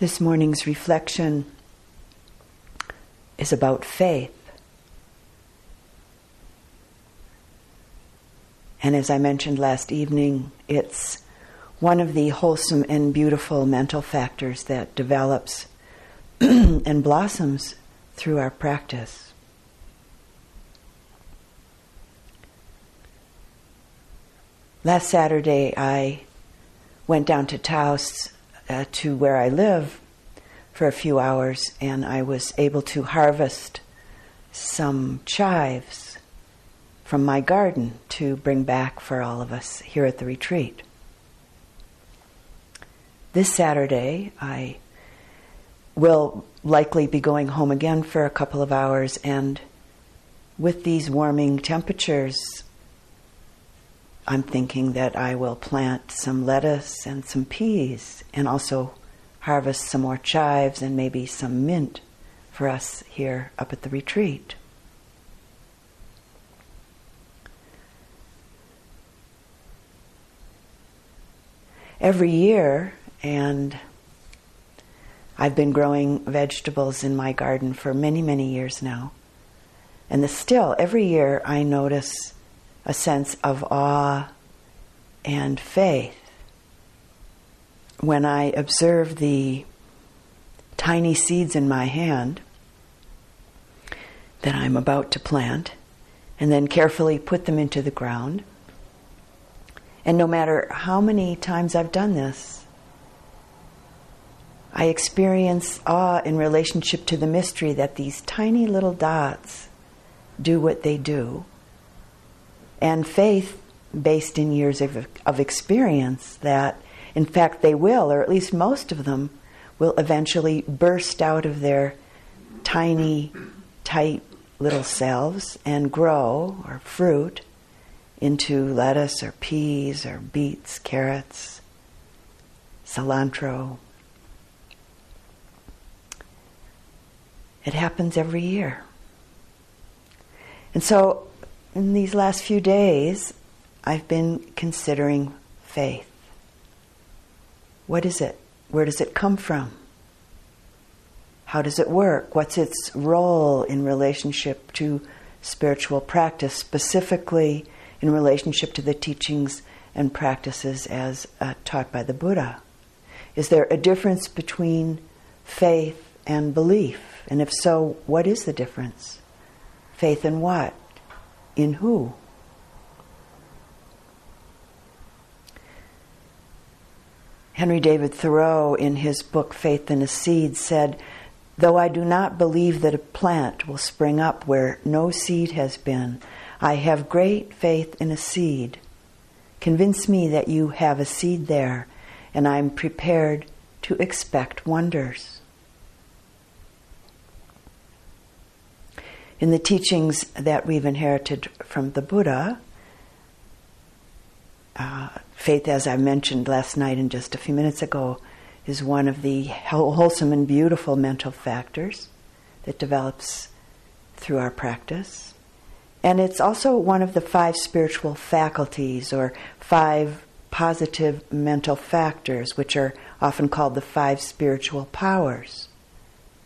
This morning's reflection is about faith. And as I mentioned last evening, it's one of the wholesome and beautiful mental factors that develops and blossoms through our practice. Last Saturday, I went down to Taos uh, to where I live for a few hours, and I was able to harvest some chives from my garden to bring back for all of us here at the retreat. This Saturday, I will likely be going home again for a couple of hours, and with these warming temperatures, I'm thinking that I will plant some lettuce and some peas and also harvest some more chives and maybe some mint for us here up at the retreat. Every year, and I've been growing vegetables in my garden for many, many years now. And the, still, every year I notice a sense of awe and faith when I observe the tiny seeds in my hand that I'm about to plant and then carefully put them into the ground. And no matter how many times I've done this, I experience awe in relationship to the mystery that these tiny little dots do what they do and faith based in years of, of experience that, in fact, they will, or at least most of them, will eventually burst out of their tiny, tight little selves and grow or fruit into lettuce or peas or beets, carrots, cilantro. It happens every year. And so in these last few days, I've been considering faith. What is it? Where does it come from? How does it work? What's its role in relationship to spiritual practice, specifically in relationship to the teachings and practices as uh, taught by the Buddha? Is there a difference between faith and belief? And if so, what is the difference? Faith in what? In who? Henry David Thoreau, in his book Faith in a Seed, said, Though I do not believe that a plant will spring up where no seed has been, I have great faith in a seed. Convince me that you have a seed there, and I am prepared to expect wonders. In the teachings that we've inherited from the Buddha, uh, faith, as I mentioned last night and just a few minutes ago, is one of the wholesome and beautiful mental factors that develops through our practice. And it's also one of the five spiritual faculties or five positive mental factors, which are often called the five spiritual powers,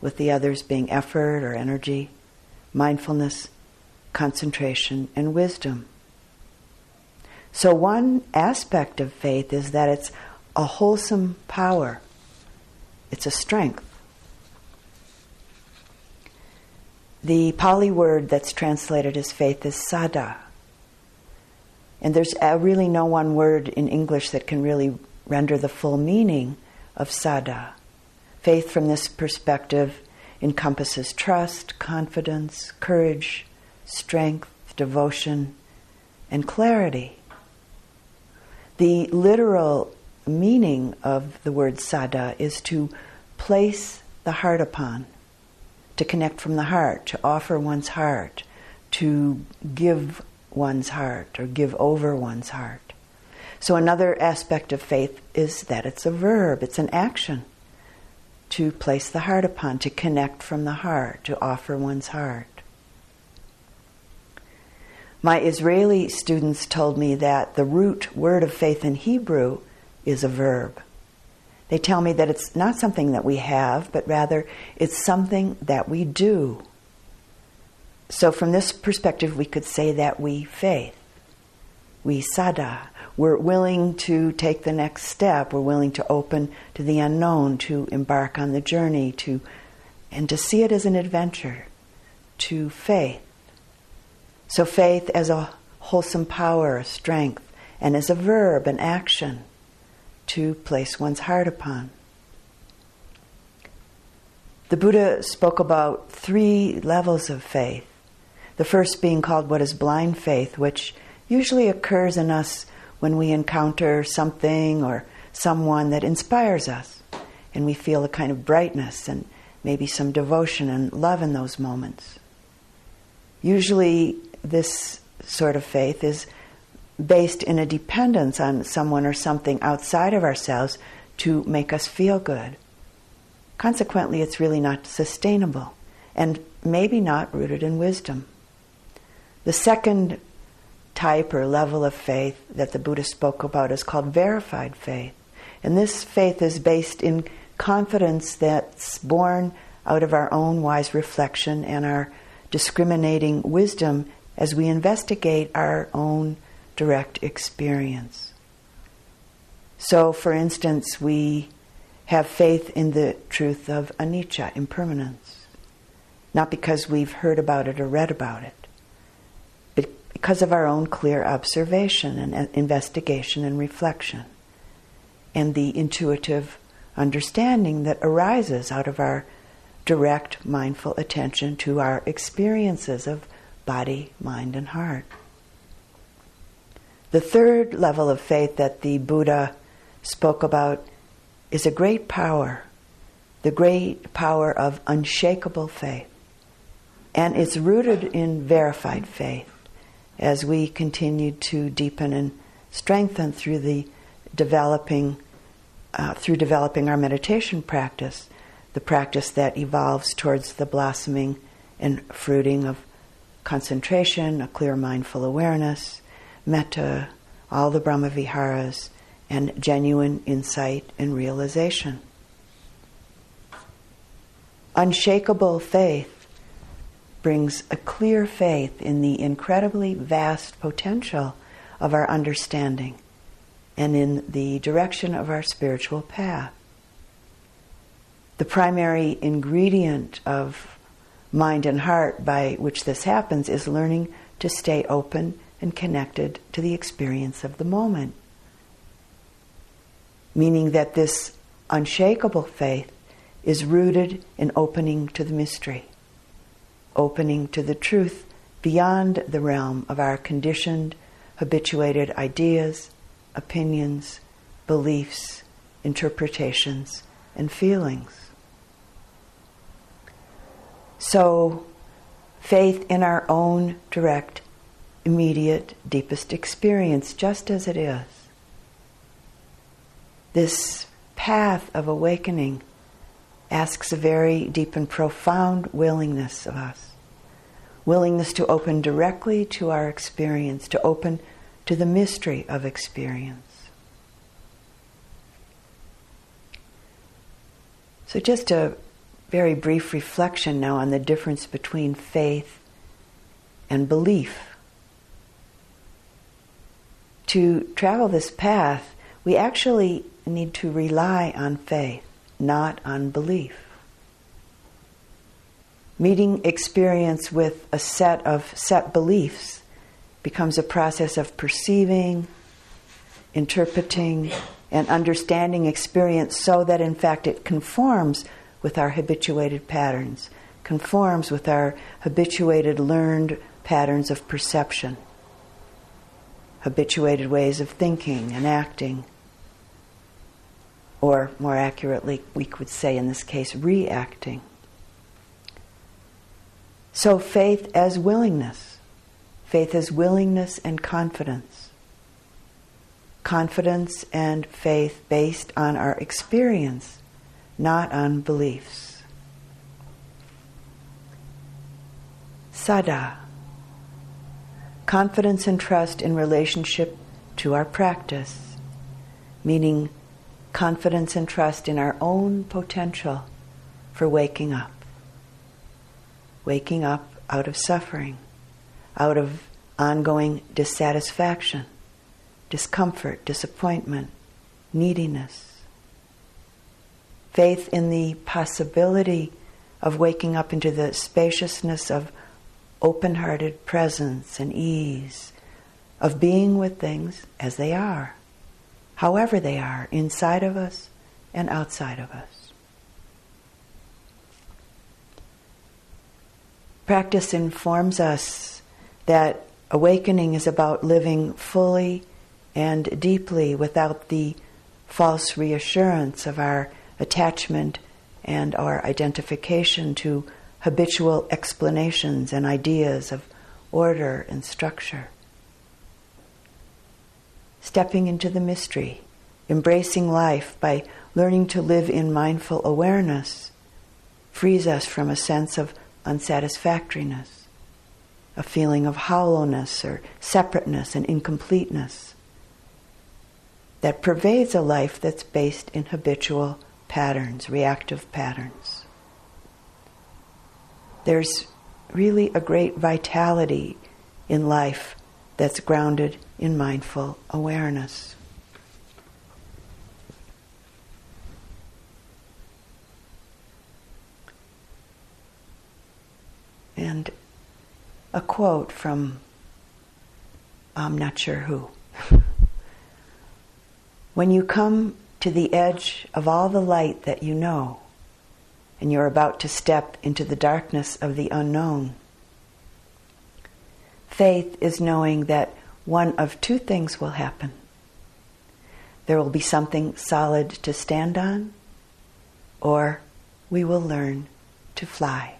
with the others being effort or energy, mindfulness, concentration, and wisdom. So, one aspect of faith is that it's a wholesome power, it's a strength. The Pali word that's translated as faith is saddha. And there's really no one word in English that can really render the full meaning of saddha. Faith, from this perspective, encompasses trust, confidence, courage, strength, devotion, and clarity. The literal meaning of the word saddha is to place the heart upon, to connect from the heart, to offer one's heart, to give one's heart or give over one's heart. So, another aspect of faith is that it's a verb, it's an action to place the heart upon, to connect from the heart, to offer one's heart. My Israeli students told me that the root word of faith in Hebrew is a verb. They tell me that it's not something that we have, but rather it's something that we do. So, from this perspective, we could say that we faith, we saddha, we're willing to take the next step, we're willing to open to the unknown, to embark on the journey, to, and to see it as an adventure, to faith. So, faith as a wholesome power, a strength, and as a verb, an action to place one's heart upon. The Buddha spoke about three levels of faith. The first being called what is blind faith, which usually occurs in us when we encounter something or someone that inspires us and we feel a kind of brightness and maybe some devotion and love in those moments. Usually, this sort of faith is based in a dependence on someone or something outside of ourselves to make us feel good. Consequently, it's really not sustainable and maybe not rooted in wisdom. The second type or level of faith that the Buddha spoke about is called verified faith. And this faith is based in confidence that's born out of our own wise reflection and our discriminating wisdom as we investigate our own direct experience. So, for instance, we have faith in the truth of anicca, impermanence, not because we've heard about it or read about it, because of our own clear observation and uh, investigation and reflection, and the intuitive understanding that arises out of our direct mindful attention to our experiences of body, mind, and heart. The third level of faith that the Buddha spoke about is a great power, the great power of unshakable faith. And it's rooted in verified faith as we continue to deepen and strengthen through the developing uh, through developing our meditation practice, the practice that evolves towards the blossoming and fruiting of concentration, a clear mindful awareness, metta, all the Brahmaviharas, and genuine insight and realization. Unshakable faith brings a clear faith in the incredibly vast potential of our understanding and in the direction of our spiritual path. The primary ingredient of mind and heart by which this happens is learning to stay open and connected to the experience of the moment. Meaning that this unshakable faith is rooted in opening to the mystery, opening to the truth beyond the realm of our conditioned, habituated ideas, opinions, beliefs, interpretations, and feelings. So, faith in our own direct immediate, deepest experience, just as it is. This path of awakening asks a very deep and profound willingness of us. Willingness to open directly to our experience, to open to the mystery of experience. So, just a very brief reflection now on the difference between faith and belief to travel this path, we actually need to rely on faith, not on belief. Meeting experience with a set of set beliefs becomes a process of perceiving, interpreting, and understanding experience so that in fact it conforms with our habituated patterns, conforms with our habituated learned patterns of perception habituated ways of thinking and acting. Or, more accurately, we could say in this case, reacting. So, faith as willingness. Faith as willingness and confidence. Confidence and faith based on our experience, not on beliefs. Saddha confidence and trust in relationship to our practice, meaning confidence and trust in our own potential for waking up. Waking up out of suffering, out of ongoing dissatisfaction, discomfort, disappointment, neediness. Faith in the possibility of waking up into the spaciousness of open hearted presence and ease, of being with things as they are, however they are, inside of us and outside of us. Practice informs us that awakening is about living fully and deeply without the false reassurance of our attachment and our identification to habitual explanations and ideas of order and structure. Stepping into the mystery, embracing life by learning to live in mindful awareness, frees us from a sense of unsatisfactoriness, a feeling of hollowness or separateness and incompleteness that pervades a life that's based in habitual patterns, reactive patterns. There's really a great vitality in life that's grounded in mindful awareness. And a quote from I'm not sure who. when you come to the edge of all the light that you know, and you're about to step into the darkness of the unknown. Faith is knowing that one of two things will happen. There will be something solid to stand on, or we will learn to fly.